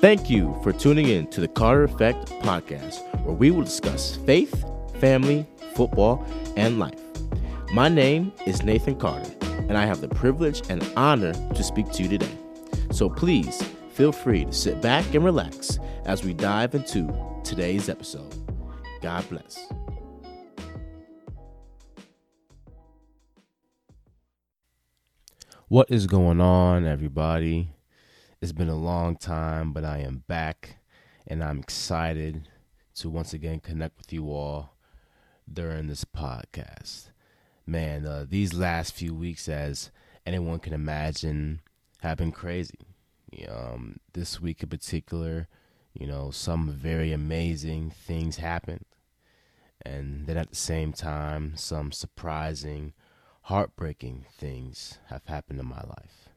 Thank you for tuning in to the Carter Effect podcast, where we will discuss faith, family, football, and life. My name is Nathan Carter, and I have the privilege and honor to speak to you today. So please feel free to sit back and relax as we dive into today's episode. God bless. What is going on, everybody? It's been a long time, but I am back and I'm excited to once again connect with you all during this podcast. Man, uh, these last few weeks, as anyone can imagine, have been crazy. Um, this week in particular, you know, some very amazing things happened. And then at the same time, some surprising, heartbreaking things have happened in my life.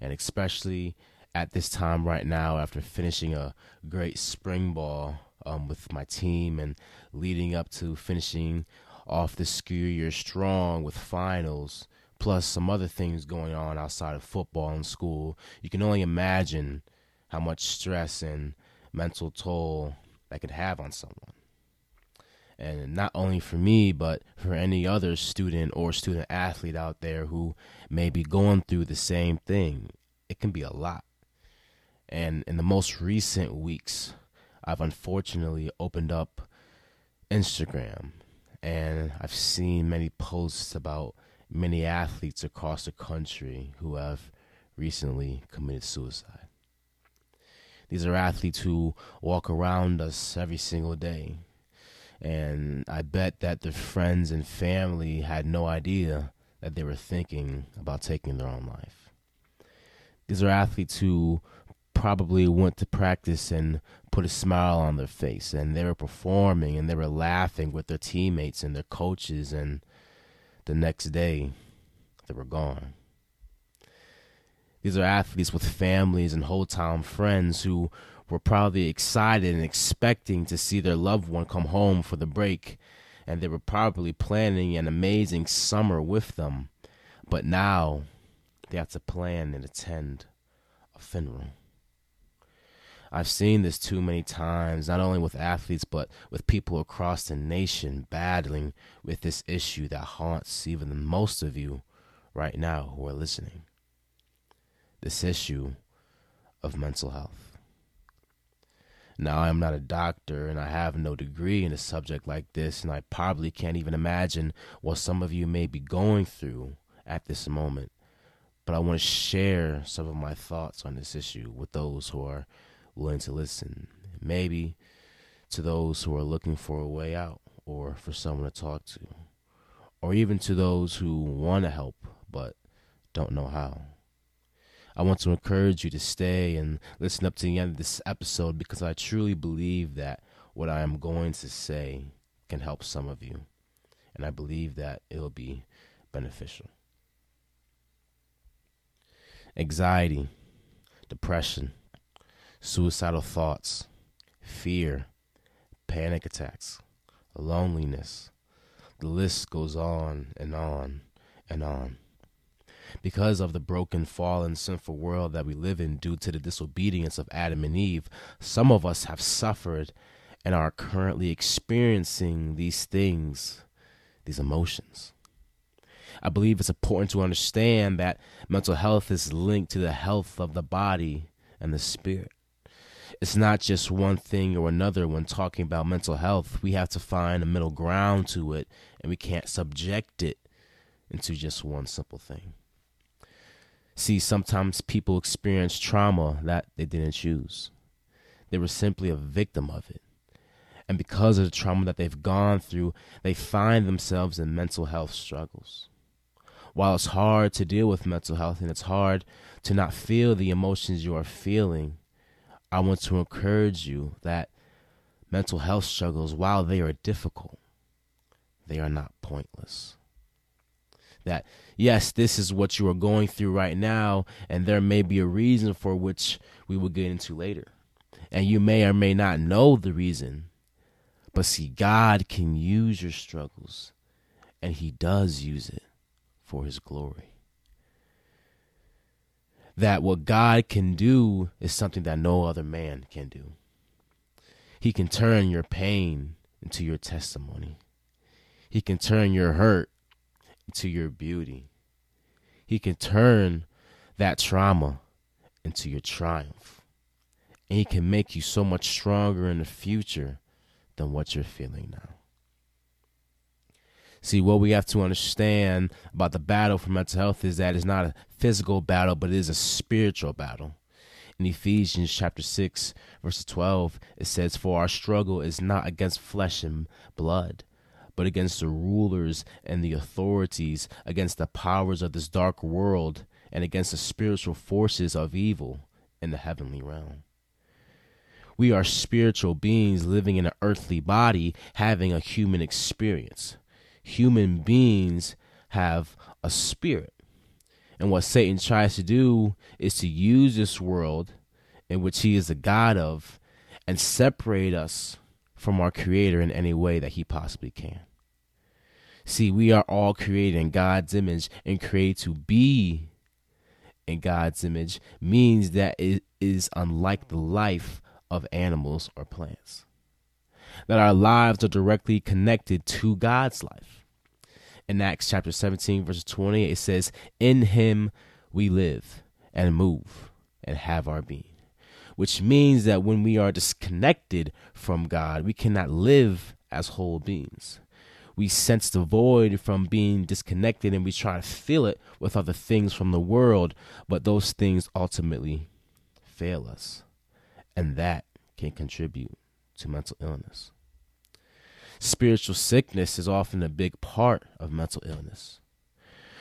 And especially at this time right now after finishing a great spring ball um, with my team and leading up to finishing off the school year strong with finals plus some other things going on outside of football and school. You can only imagine how much stress and mental toll that could have on someone. And not only for me but for any other student or student athlete out there who may be going through the same thing it can be a lot and in the most recent weeks, I've unfortunately opened up Instagram and I've seen many posts about many athletes across the country who have recently committed suicide. These are athletes who walk around us every single day. And I bet that their friends and family had no idea that they were thinking about taking their own life. These are athletes who probably went to practice and put a smile on their face and they were performing and they were laughing with their teammates and their coaches and the next day they were gone. These are athletes with families and whole friends who were probably excited and expecting to see their loved one come home for the break and they were probably planning an amazing summer with them. But now they have to plan and attend a funeral. I've seen this too many times, not only with athletes, but with people across the nation battling with this issue that haunts even the most of you right now who are listening. This issue of mental health. Now, I am not a doctor and I have no degree in a subject like this, and I probably can't even imagine what some of you may be going through at this moment. But I want to share some of my thoughts on this issue with those who are willing to listen. Maybe to those who are looking for a way out or for someone to talk to, or even to those who want to help but don't know how. I want to encourage you to stay and listen up to the end of this episode because I truly believe that what I am going to say can help some of you. And I believe that it'll be beneficial. Anxiety, depression, suicidal thoughts, fear, panic attacks, loneliness. The list goes on and on and on. Because of the broken, fallen, sinful world that we live in due to the disobedience of Adam and Eve, some of us have suffered and are currently experiencing these things, these emotions. I believe it's important to understand that mental health is linked to the health of the body and the spirit it's not just one thing or another when talking about mental health. We have to find a middle ground to it, and we can't subject it into just one simple thing. See, sometimes people experience trauma that they didn't choose, they were simply a victim of it. And because of the trauma that they've gone through, they find themselves in mental health struggles. While it's hard to deal with mental health and it's hard to not feel the emotions you are feeling, I want to encourage you that mental health struggles, while they are difficult, they are not pointless. That, yes, this is what you are going through right now, and there may be a reason for which we will get into later. And you may or may not know the reason, but see, God can use your struggles, and He does use it for His glory. That what God can do is something that no other man can do. He can turn your pain into your testimony. He can turn your hurt into your beauty. He can turn that trauma into your triumph. And He can make you so much stronger in the future than what you're feeling now. See, what we have to understand about the battle for mental health is that it's not a physical battle, but it is a spiritual battle. In Ephesians chapter 6, verse 12, it says, For our struggle is not against flesh and blood, but against the rulers and the authorities, against the powers of this dark world, and against the spiritual forces of evil in the heavenly realm. We are spiritual beings living in an earthly body, having a human experience human beings have a spirit. And what Satan tries to do is to use this world in which he is the God of and separate us from our Creator in any way that he possibly can. See, we are all created in God's image and created to be in God's image means that it is unlike the life of animals or plants. That our lives are directly connected to God's life in Acts chapter 17, verse 20, it says, In him we live and move and have our being. Which means that when we are disconnected from God, we cannot live as whole beings. We sense the void from being disconnected and we try to fill it with other things from the world, but those things ultimately fail us. And that can contribute to mental illness. Spiritual sickness is often a big part of mental illness.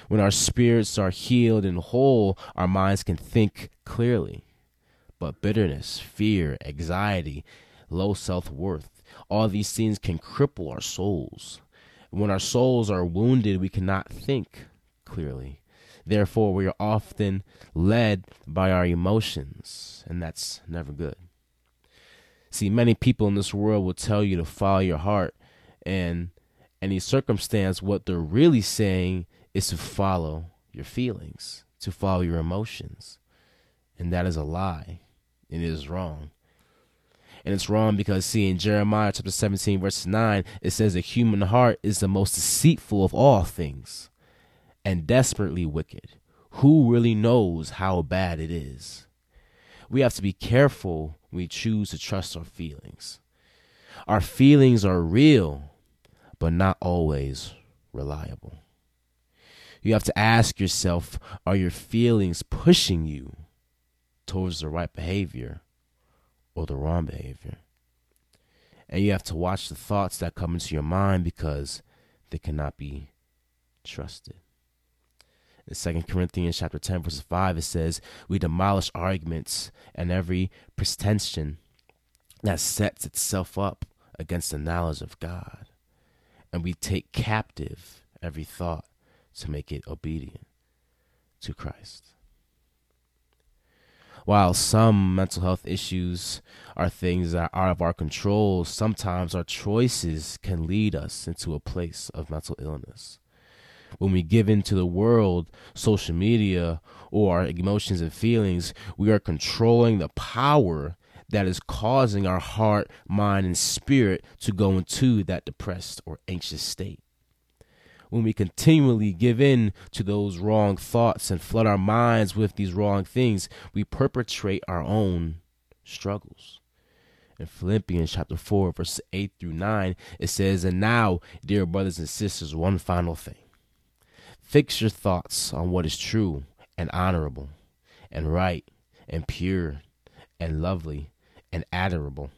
When our spirits are healed and whole, our minds can think clearly. But bitterness, fear, anxiety, low self worth, all these things can cripple our souls. When our souls are wounded, we cannot think clearly. Therefore, we are often led by our emotions, and that's never good. See, many people in this world will tell you to follow your heart, in any circumstance, what they're really saying is to follow your feelings, to follow your emotions. And that is a lie. and It is wrong. And it's wrong because, see, in Jeremiah chapter 17, verse 9, it says, The human heart is the most deceitful of all things and desperately wicked. Who really knows how bad it is? We have to be careful when we choose to trust our feelings. Our feelings are real, but not always reliable. You have to ask yourself are your feelings pushing you towards the right behavior or the wrong behavior? And you have to watch the thoughts that come into your mind because they cannot be trusted. In 2 Corinthians chapter 10, verse 5, it says, We demolish arguments and every pretension that sets itself up against the knowledge of God and we take captive every thought to make it obedient to Christ. While some mental health issues are things that are out of our control, sometimes our choices can lead us into a place of mental illness. When we give in to the world, social media, or our emotions and feelings, we are controlling the power that is causing our heart, mind, and spirit to go into that depressed or anxious state. When we continually give in to those wrong thoughts and flood our minds with these wrong things, we perpetrate our own struggles. In Philippians chapter 4, verses 8 through 9, it says, And now, dear brothers and sisters, one final thing. Fix your thoughts on what is true and honorable and right and pure and lovely and admirable.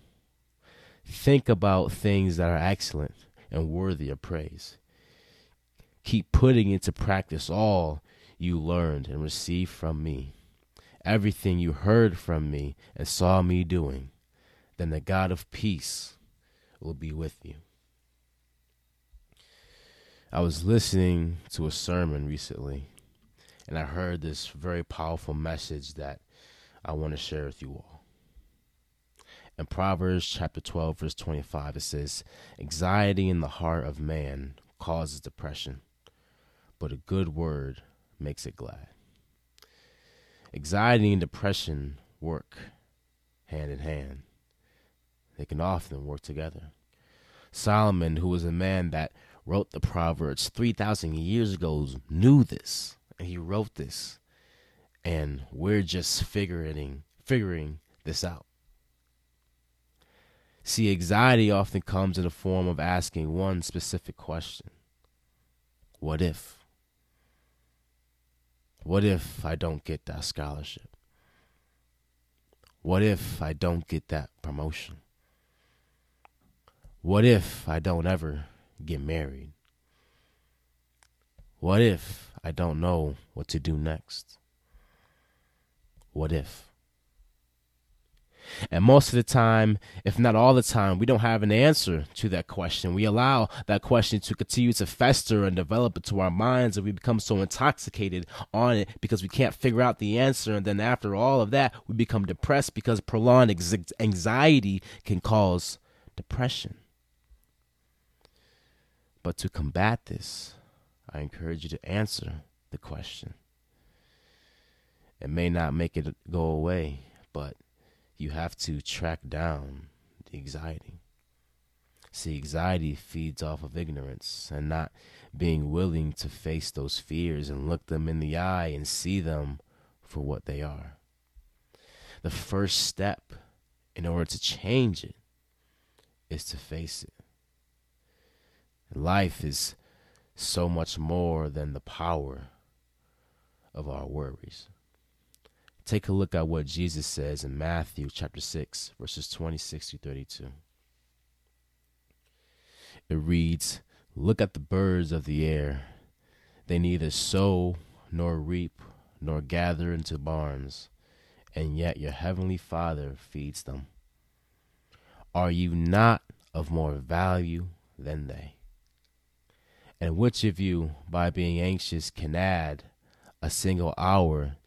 Think about things that are excellent and worthy of praise. Keep putting into practice all you learned and received from me, everything you heard from me and saw me doing. Then the God of peace will be with you. I was listening to a sermon recently, and I heard this very powerful message that I want to share with you all. In Proverbs chapter 12, verse 25, it says, Anxiety in the heart of man causes depression, but a good word makes it glad. Anxiety and depression work hand in hand. They can often work together. Solomon, who was a man that wrote the Proverbs 3,000 years ago, knew this. And he wrote this. And we're just figuring, figuring this out. See, anxiety often comes in the form of asking one specific question What if? What if I don't get that scholarship? What if I don't get that promotion? What if I don't ever get married? What if I don't know what to do next? What if? And most of the time, if not all the time, we don't have an answer to that question. We allow that question to continue to fester and develop into our minds, and we become so intoxicated on it because we can't figure out the answer. And then after all of that, we become depressed because prolonged anxiety can cause depression. But to combat this, I encourage you to answer the question. It may not make it go away, but you have to track down the anxiety. See, anxiety feeds off of ignorance and not being willing to face those fears and look them in the eye and see them for what they are. The first step in order to change it is to face it. Life is so much more than the power of our worries. Take a look at what Jesus says in Matthew chapter 6, verses 26 to 32. It reads, Look at the birds of the air. They neither sow nor reap nor gather into barns, and yet your heavenly Father feeds them. Are you not of more value than they? And which of you, by being anxious, can add a single hour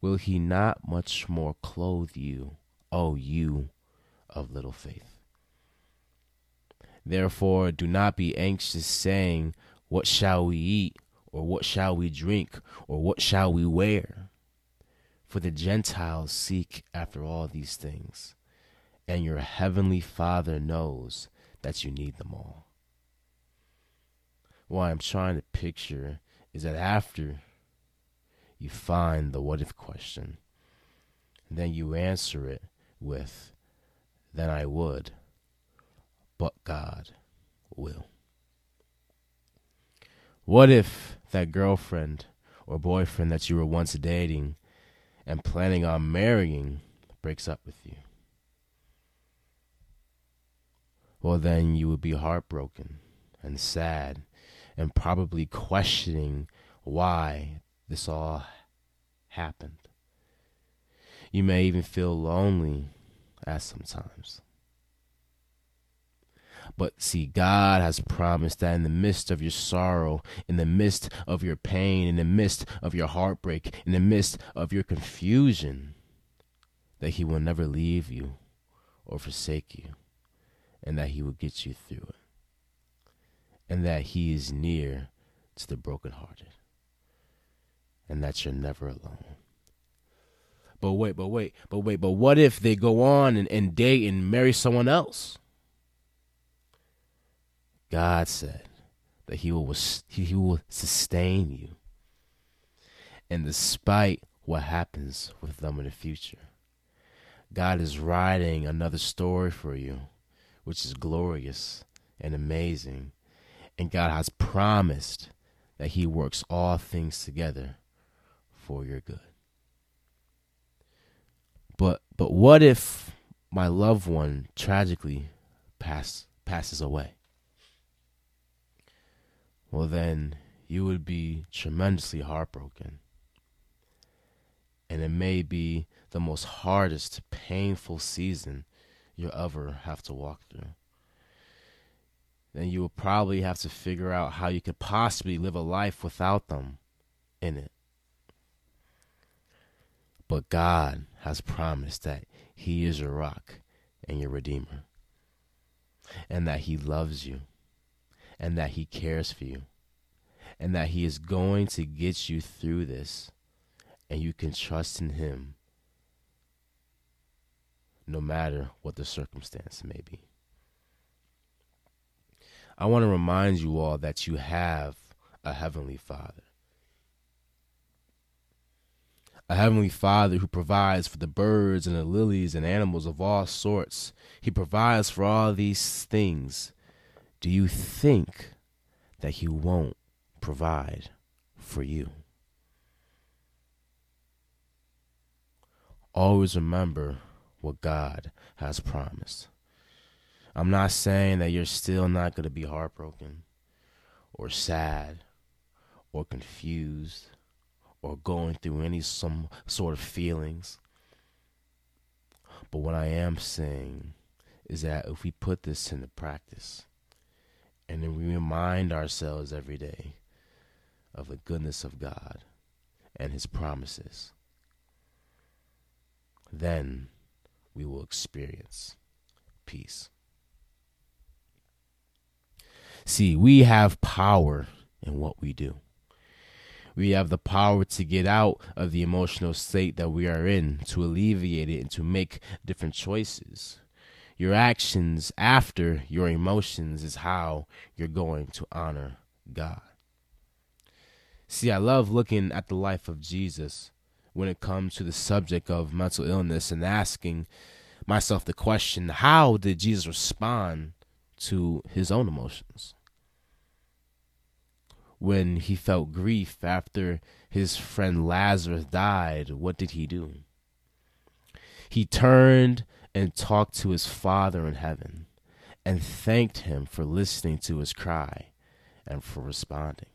will he not much more clothe you, O you of little faith? Therefore, do not be anxious, saying, What shall we eat, or what shall we drink, or what shall we wear? For the Gentiles seek after all these things, and your heavenly Father knows that you need them all what I'm trying to picture is that after you find the what if question, then you answer it with, then I would, but God will. What if that girlfriend or boyfriend that you were once dating and planning on marrying breaks up with you? Well, then you would be heartbroken and sad and probably questioning why this all happened. You may even feel lonely at sometimes. But see, God has promised that in the midst of your sorrow, in the midst of your pain, in the midst of your heartbreak, in the midst of your confusion, that He will never leave you or forsake you, and that He will get you through it and that He is near to the brokenhearted, and that you're never alone. But wait, but wait, but wait, but what if they go on and, and date and marry someone else? God said that He will He will sustain you, and despite what happens with them in the future, God is writing another story for you, which is glorious and amazing and God has promised that He works all things together for your good. But but what if my loved one tragically pass passes away? Well then you would be tremendously heartbroken. And it may be the most hardest, painful season you'll ever have to walk through. Then you will probably have to figure out how you could possibly live a life without them in it. But God has promised that He is your rock and your redeemer, and that He loves you, and that He cares for you, and that He is going to get you through this, and you can trust in Him no matter what the circumstance may be. I want to remind you all that you have a Heavenly Father. A Heavenly Father who provides for the birds and the lilies and animals of all sorts. He provides for all these things. Do you think that He won't provide for you? Always remember what God has promised. I'm not saying that you're still not going to be heartbroken or sad or confused or going through any some sort of feelings. But what I am saying is that if we put this into practice and then we remind ourselves every day of the goodness of God and his promises, then we will experience peace. See, we have power in what we do. We have the power to get out of the emotional state that we are in, to alleviate it, and to make different choices. Your actions after your emotions is how you're going to honor God. See, I love looking at the life of Jesus when it comes to the subject of mental illness and asking myself the question how did Jesus respond to his own emotions? When he felt grief after his friend Lazarus died, what did he do? He turned and talked to his Father in heaven and thanked him for listening to his cry and for responding.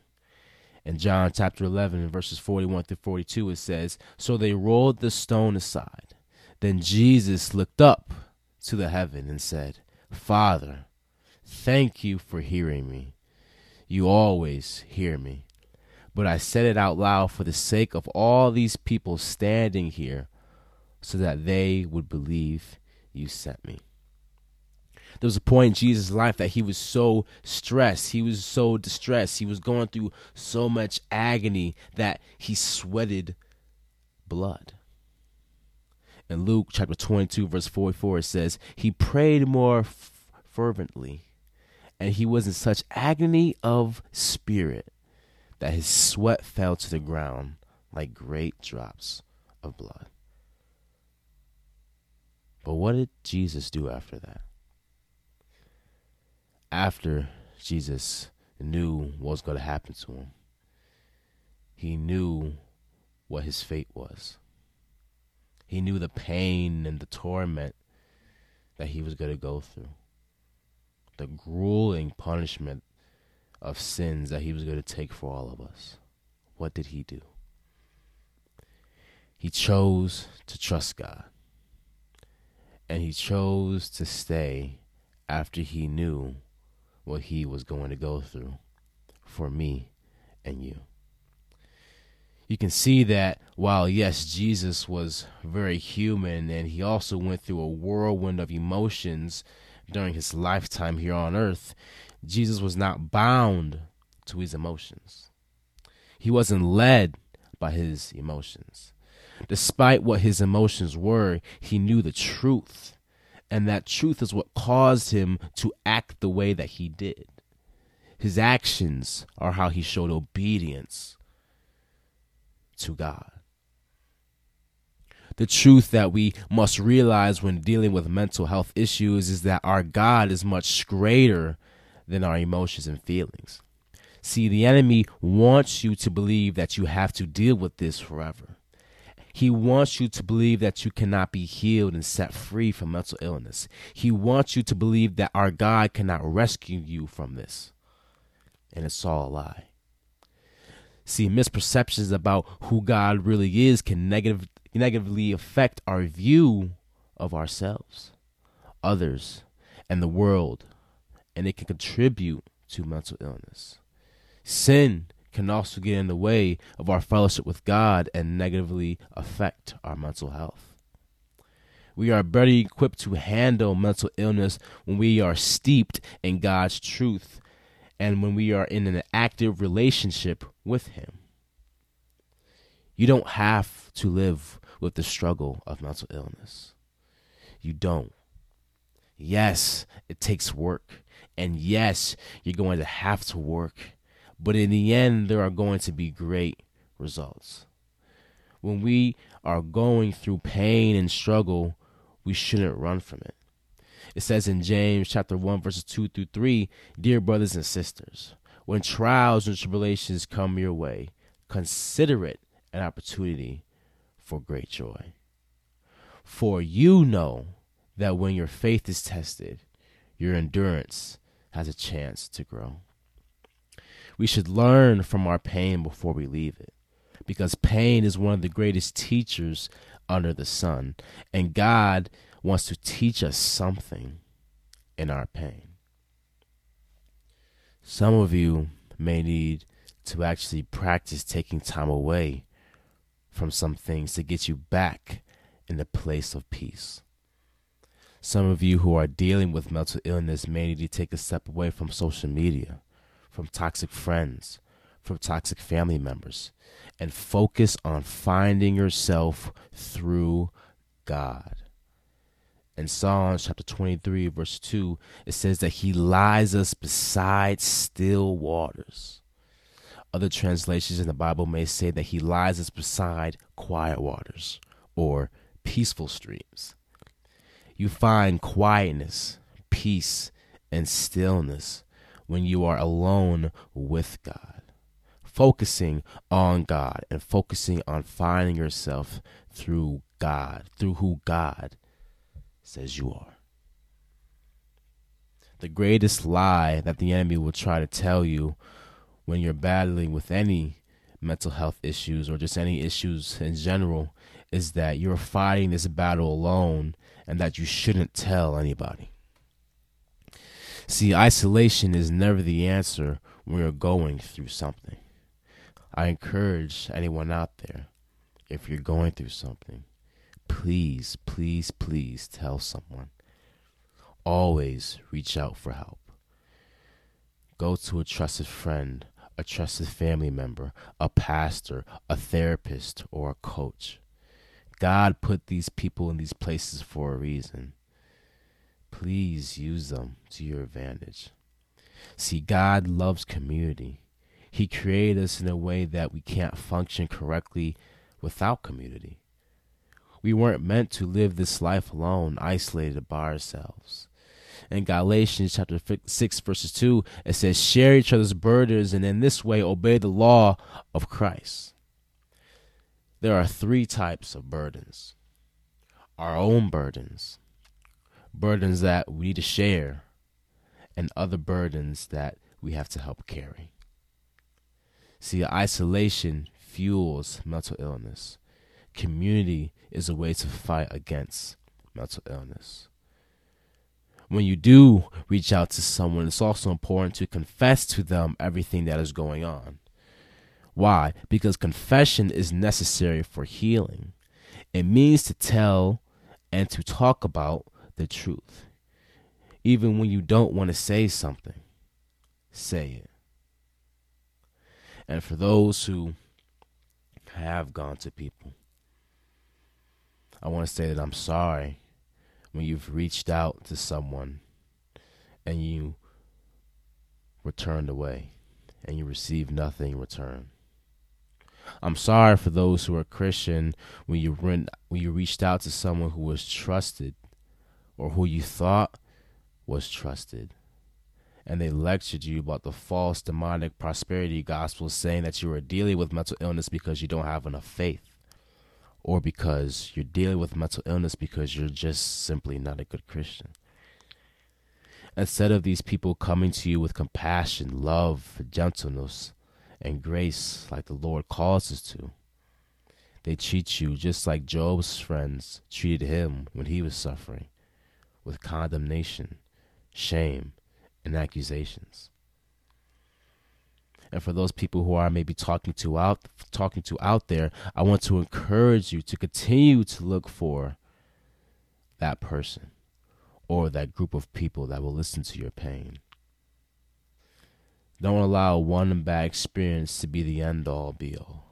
In John chapter 11, verses 41 through 42, it says, So they rolled the stone aside. Then Jesus looked up to the heaven and said, Father, thank you for hearing me. You always hear me. But I said it out loud for the sake of all these people standing here, so that they would believe you sent me there was a point in Jesus' life that he was so stressed, he was so distressed, he was going through so much agony that he sweated blood. In Luke chapter 22, verse 44, it says, He prayed more f- fervently, and he was in such agony of spirit that his sweat fell to the ground like great drops of blood. But what did Jesus do after that? after Jesus knew what was going to happen to him, he knew what his fate was. He knew the pain and the torment that he was going to go through, the grueling punishment of sins that he was going to take for all of us. What did he do? He chose to trust God. And he chose to stay after he knew what he was going to go through for me and you. You can see that while, yes, Jesus was very human and he also went through a whirlwind of emotions during his lifetime here on earth, Jesus was not bound to his emotions. He wasn't led by his emotions. Despite what his emotions were, he knew the truth and that truth is what caused him to act the way that he did. His actions are how he showed obedience to God. The truth that we must realize when dealing with mental health issues is that our God is much greater than our emotions and feelings. See, the enemy wants you to believe that you have to deal with this forever. He wants you to believe that you cannot be healed and set free from mental illness. He wants you to believe that our God cannot rescue you from this. And it's all a lie. See, misperceptions about who God really is can negative negatively affect our view of ourselves, others, and the world, and it can contribute to mental illness. Sin can also get in the way of our fellowship with God and negatively affect our mental health. We are better equipped to handle mental illness when we are steeped in God's truth and when we are in an active relationship with Him. You don't have to live with the struggle of mental illness. You don't. Yes, it takes work. And yes, you're going to have to work. But in the end, there are going to be great results. When we are going through pain and struggle, we shouldn't run from it. It says in James chapter 1 verses 2 through 3, "Dear brothers and sisters, when trials and tribulations come your way, consider it an opportunity for great joy. For you know that when your faith is tested, your endurance has a chance to grow. We should learn from our pain before we leave it, because pain is one of the greatest teachers under the sun, and God wants to teach us something in our pain. Some of you may need to actually practice taking time away from some things to get you back in the place of peace. Some of you who are dealing with mental illness may need to take a step away from social media, from toxic friends, from toxic family members, and focus on finding yourself through God. In Psalms chapter 23, verse 2, it says that He lies us beside still waters. Other translations in the Bible may say that he lies us beside quiet waters or peaceful streams. You find quietness, peace, and stillness when you are alone with God, focusing on God and focusing on finding yourself through God, through who God says you are. The greatest lie that the enemy will try to tell you when you're battling with any mental health issues or just any issues in general is that you're fighting this battle alone and that you shouldn't tell anybody. See, isolation is never the answer when you're going through something. I encourage anyone out there, if you're going through something, please, please, please tell someone. Always reach out for help. Go to a trusted friend a trusted family member, a pastor, a therapist, or a coach. God put these people in these places for a reason. Please use them to your advantage. See, God loves community. He created us in a way that we can't function correctly without community. We weren't meant to live this life alone, isolated by ourselves in Galatians chapter 6 verses 2 it says share each other's burdens and in this way obey the law of Christ. There are three types of burdens. Our own burdens, burdens that we need to share, and other burdens that we have to help carry. See, isolation fuels mental illness. Community is a way to fight against mental illness when you do reach out to someone, it's also important to confess to them everything that is going on. Why? Because confession is necessary for healing. It means to tell and to talk about the truth. Even when you don't want to say something, say it. And for those who have gone to people, I want to say that I'm sorry when you've reached out to someone and you were turned away and you receive nothing in return. I'm sorry for those who are Christian when you when you reached out to someone who was trusted or who you thought was trusted and they lectured you about the false demonic prosperity gospel saying that you are dealing with mental illness because you don't have enough faith or because you're dealing with mental illness because you're just simply not a good Christian. Instead of these people coming to you with compassion, love, gentleness, and grace like the Lord calls us to, they treat you just like Job's friends treated him when he was suffering, with condemnation, shame, and accusations. And for those people who are maybe talking to out talking to out there, I want to encourage you to continue to look for that person or that group of people that will listen to your pain. Don't allow one bad experience to be the end all be all.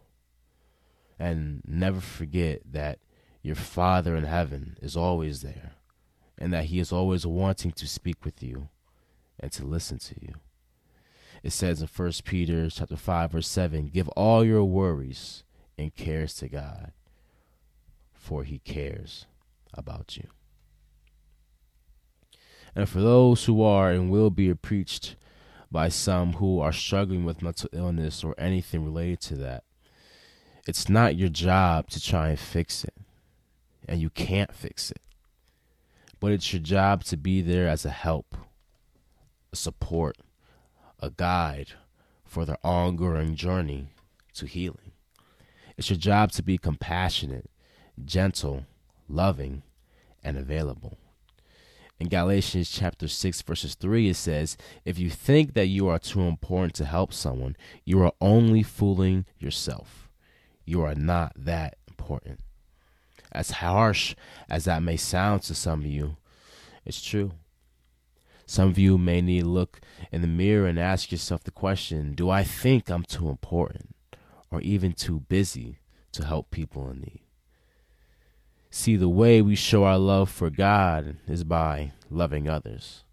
And never forget that your Father in heaven is always there and that He is always wanting to speak with you and to listen to you. It says in 1 Peter chapter 5 verse 7, give all your worries and cares to God, for he cares about you. And for those who are and will be preached by some who are struggling with mental illness or anything related to that, it's not your job to try and fix it. And you can't fix it. But it's your job to be there as a help, a support, a guide for their ongoing journey to healing. It's your job to be compassionate, gentle, loving, and available. In Galatians chapter 6 verses 3 it says, "If you think that you are too important to help someone, you are only fooling yourself. You are not that important." As harsh as that may sound to some of you, it's true. Some of you may need to look in the mirror and ask yourself the question, do I think I'm too important or even too busy to help people in need? See, the way we show our love for God is by loving others.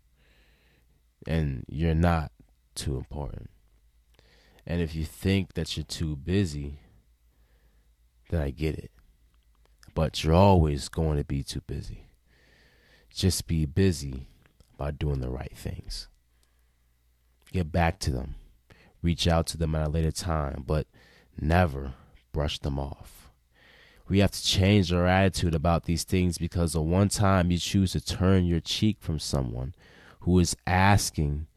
And you're not too important. And if you think that you're too busy, then I get it. But you're always going to be too busy. Just be busy by doing the right things. Get back to them. Reach out to them at a later time, but never brush them off. We have to change our attitude about these things because the one time you choose to turn your cheek from someone who is asking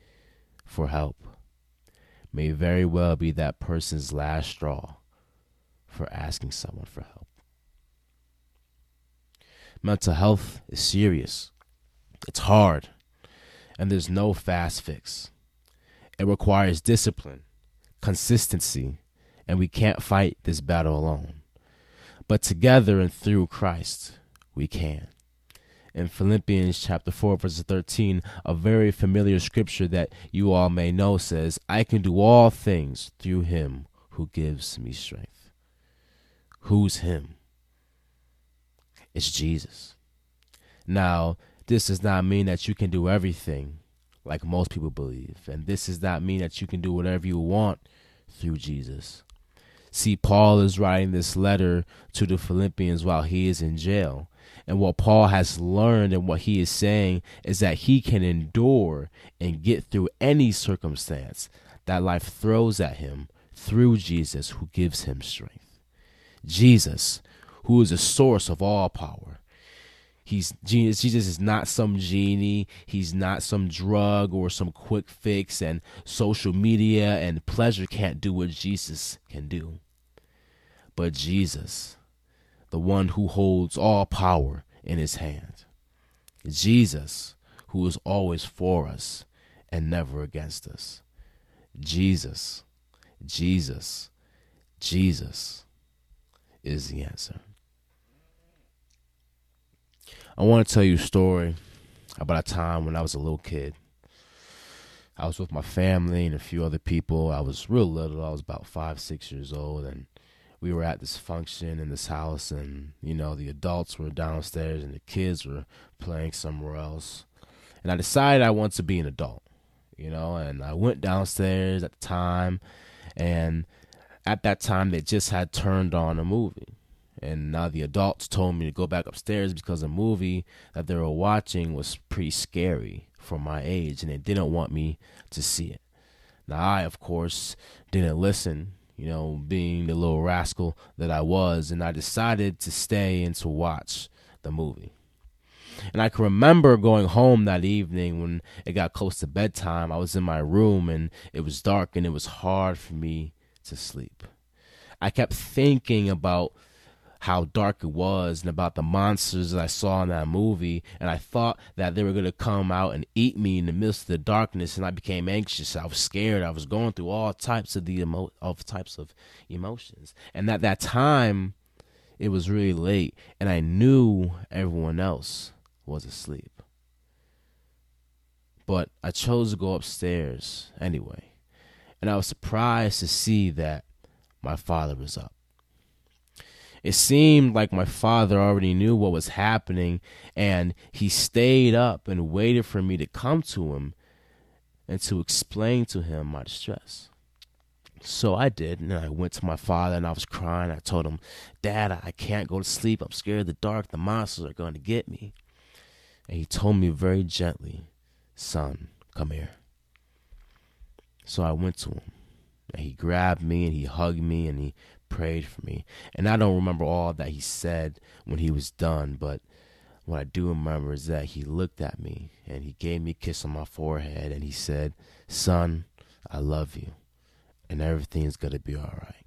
for help may very well be that person's last straw for asking someone for help. Mental health is serious. It's hard, and there's no fast fix. It requires discipline, consistency, and we can't fight this battle alone but together and through Christ we can. In Philippians chapter 4, verse 13, a very familiar scripture that you all may know says, I can do all things through him who gives me strength. Who's him? It's Jesus. Now, this does not mean that you can do everything like most people believe, and this does not mean that you can do whatever you want through Jesus. See, Paul is writing this letter to the Philippians while he is in jail. And what Paul has learned and what he is saying is that he can endure and get through any circumstance that life throws at him through Jesus who gives him strength. Jesus, who is the source of all power, He's Jesus. Jesus is not some genie. He's not some drug or some quick fix. And social media and pleasure can't do what Jesus can do. But Jesus, the one who holds all power in his hand. Jesus, who is always for us and never against us. Jesus, Jesus, Jesus is the answer. I want to tell you a story about a time when I was a little kid. I was with my family and a few other people. I was real little. I was about five, six years old, and we were at this function in this house, and you know the adults were downstairs and the kids were playing somewhere else. And I decided I want to be an adult, you know. And I went downstairs at the time, and at that time they just had turned on a movie and now the adults told me to go back upstairs because the movie that they were watching was pretty scary for my age and they didn't want me to see it. Now, I, of course, didn't listen, you know, being the little rascal that I was, and I decided to stay and to watch the movie. And I can remember going home that evening when it got close to bedtime. I was in my room and it was dark and it was hard for me to sleep. I kept thinking about how dark it was and about the monsters that I saw in that movie. And I thought that they were going to come out and eat me in the midst of the darkness. And I became anxious. I was scared. I was going through all types of the emo- of types of emotions. And at that time, it was really late. And I knew everyone else was asleep. But I chose to go upstairs anyway. And I was surprised to see that my father was up. It seemed like my father already knew what was happening, and he stayed up and waited for me to come to him and to explain to him my distress. So I did, and I went to my father and I was crying. I told him, Dad, I can't go to sleep. I'm scared of the dark. The monsters are going to get me. And he told me very gently, Son, come here. So I went to him. And he grabbed me and he hugged me and he prayed for me. And I don't remember all that he said when he was done, but what I do remember is that he looked at me and he gave me a kiss on my forehead and he said, Son, I love you and everything's going to be all right.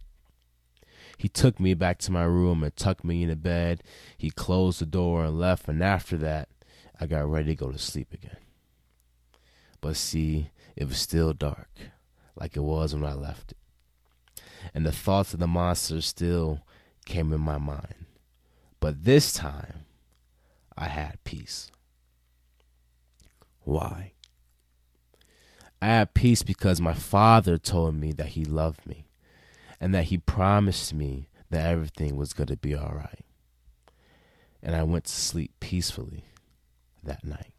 He took me back to my room and tucked me in the bed. He closed the door and left, and after that, I got ready to go to sleep again. But see, it was still dark, like it was when I left it and the thoughts of the monster still came in my mind. But this time, I had peace. Why? I had peace because my father told me that he loved me and that he promised me that everything was going to be all right. And I went to sleep peacefully that night.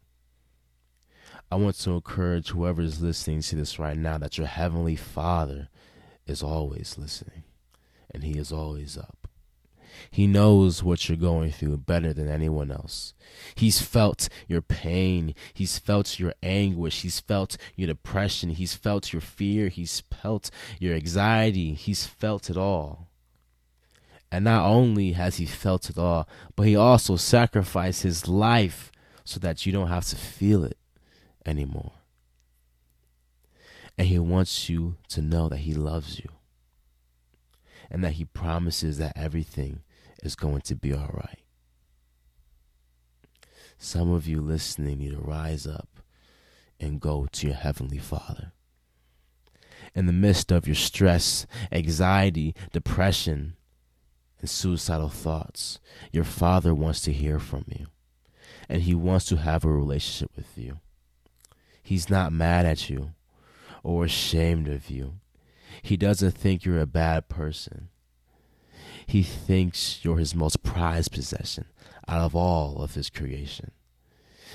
I want to encourage whoever is listening to this right now that your Heavenly Father is always listening and he is always up. He knows what you're going through better than anyone else. He's felt your pain. He's felt your anguish. He's felt your depression. He's felt your fear. He's felt your anxiety. He's felt it all. And not only has he felt it all, but he also sacrificed his life so that you don't have to feel it anymore. And He wants you to know that He loves you and that He promises that everything is going to be all right. Some of you listening need to rise up and go to your Heavenly Father. In the midst of your stress, anxiety, depression, and suicidal thoughts, your Father wants to hear from you. And He wants to have a relationship with you. He's not mad at you or ashamed of you. He doesn't think you're a bad person. He thinks you're his most prized possession out of all of his creation.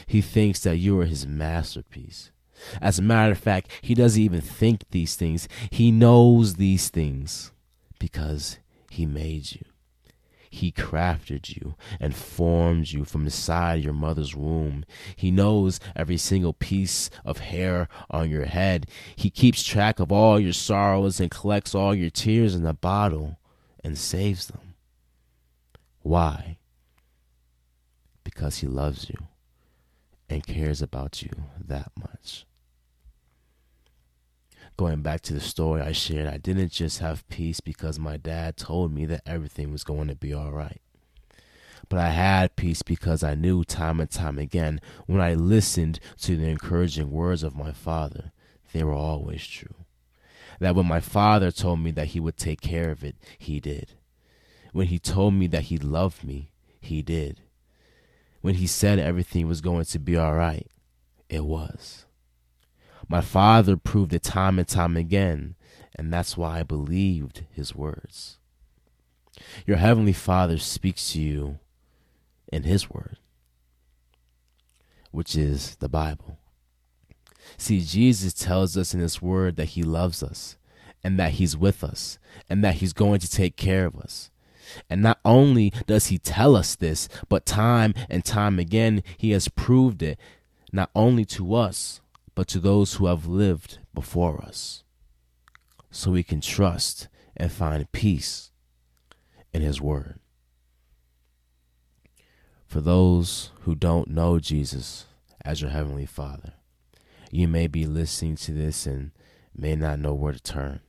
He thinks that you are his masterpiece. As a matter of fact, he doesn't even think these things. He knows these things because he made you. He crafted you and formed you from inside your mother's womb. He knows every single piece of hair on your head. He keeps track of all your sorrows and collects all your tears in a bottle and saves them. Why? Because he loves you and cares about you that much going back to the story I shared, I didn't just have peace because my dad told me that everything was going to be all right. But I had peace because I knew time and time again when I listened to the encouraging words of my father, they were always true. That when my father told me that he would take care of it, he did. When he told me that he loved me, he did. When he said everything was going to be all right, it was. My father proved it time and time again, and that's why I believed his words. Your heavenly Father speaks to you in his word, which is the Bible. See, Jesus tells us in his word that he loves us and that he's with us and that he's going to take care of us. And not only does he tell us this, but time and time again, he has proved it not only to us, but to those who have lived before us, so we can trust and find peace in His Word. For those who don't know Jesus as your Heavenly Father, you may be listening to this and may not know where to turn.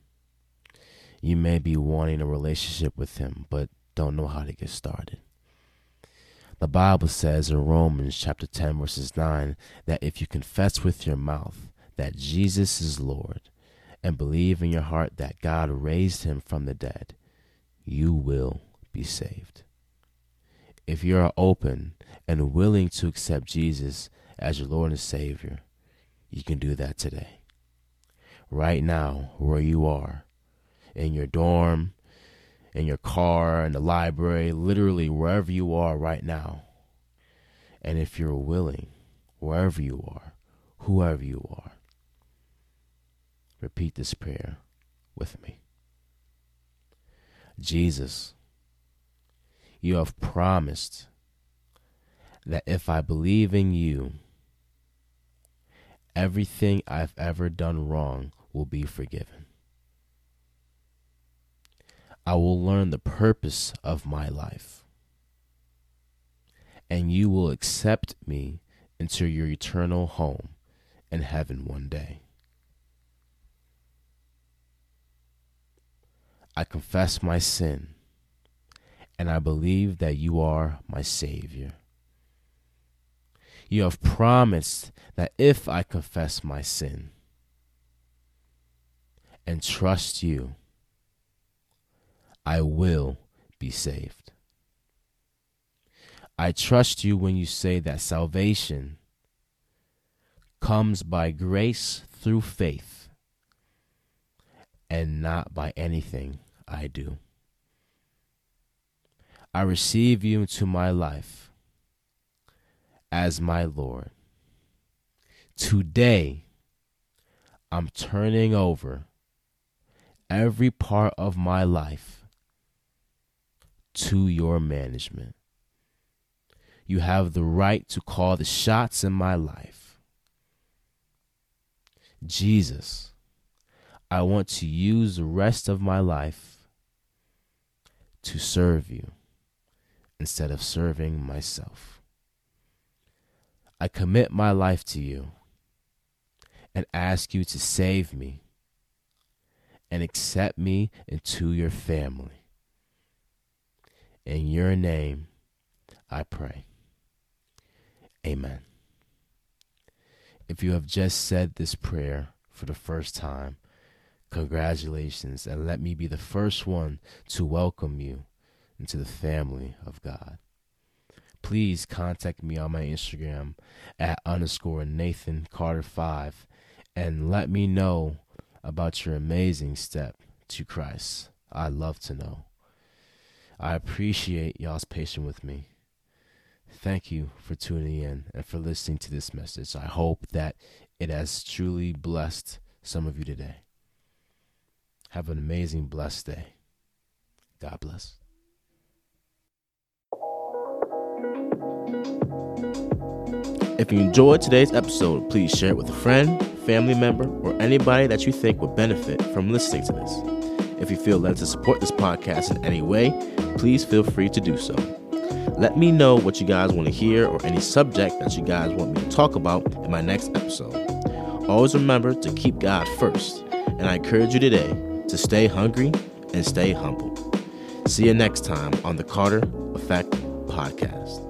You may be wanting a relationship with Him, but don't know how to get started. The Bible says in Romans chapter 10 verses 9 that if you confess with your mouth that Jesus is Lord and believe in your heart that God raised him from the dead, you will be saved. If you are open and willing to accept Jesus as your Lord and Savior, you can do that today. Right now, where you are, in your dorm, in your car, in the library, literally wherever you are right now. And if you're willing, wherever you are, whoever you are, repeat this prayer with me. Jesus, you have promised that if I believe in you, everything I've ever done wrong will be forgiven. I will learn the purpose of my life, and you will accept me into your eternal home in heaven one day. I confess my sin and I believe that you are my Savior. You have promised that if I confess my sin and trust you, I will be saved. I trust you when you say that salvation comes by grace through faith and not by anything I do. I receive you into my life as my Lord. Today, I'm turning over every part of my life to your management. You have the right to call the shots in my life. Jesus, I want to use the rest of my life to serve you instead of serving myself. I commit my life to you and ask you to save me and accept me into your family. In your name, I pray. Amen. If you have just said this prayer for the first time, congratulations, and let me be the first one to welcome you into the family of God. Please contact me on my Instagram at underscore Nathan Carter 5 and let me know about your amazing step to Christ. I'd love to know. I appreciate y'all's patience with me. Thank you for tuning in and for listening to this message. I hope that it has truly blessed some of you today. Have an amazing, blessed day. God bless. If you enjoyed today's episode, please share it with a friend, family member, or anybody that you think would benefit from listening to this. If you feel led to support this podcast in any way, please feel free to do so. Let me know what you guys want to hear or any subject that you guys want me to talk about in my next episode. Always remember to keep God first, and I encourage you today to stay hungry and stay humble. See you next time on the Carter Effect Podcast.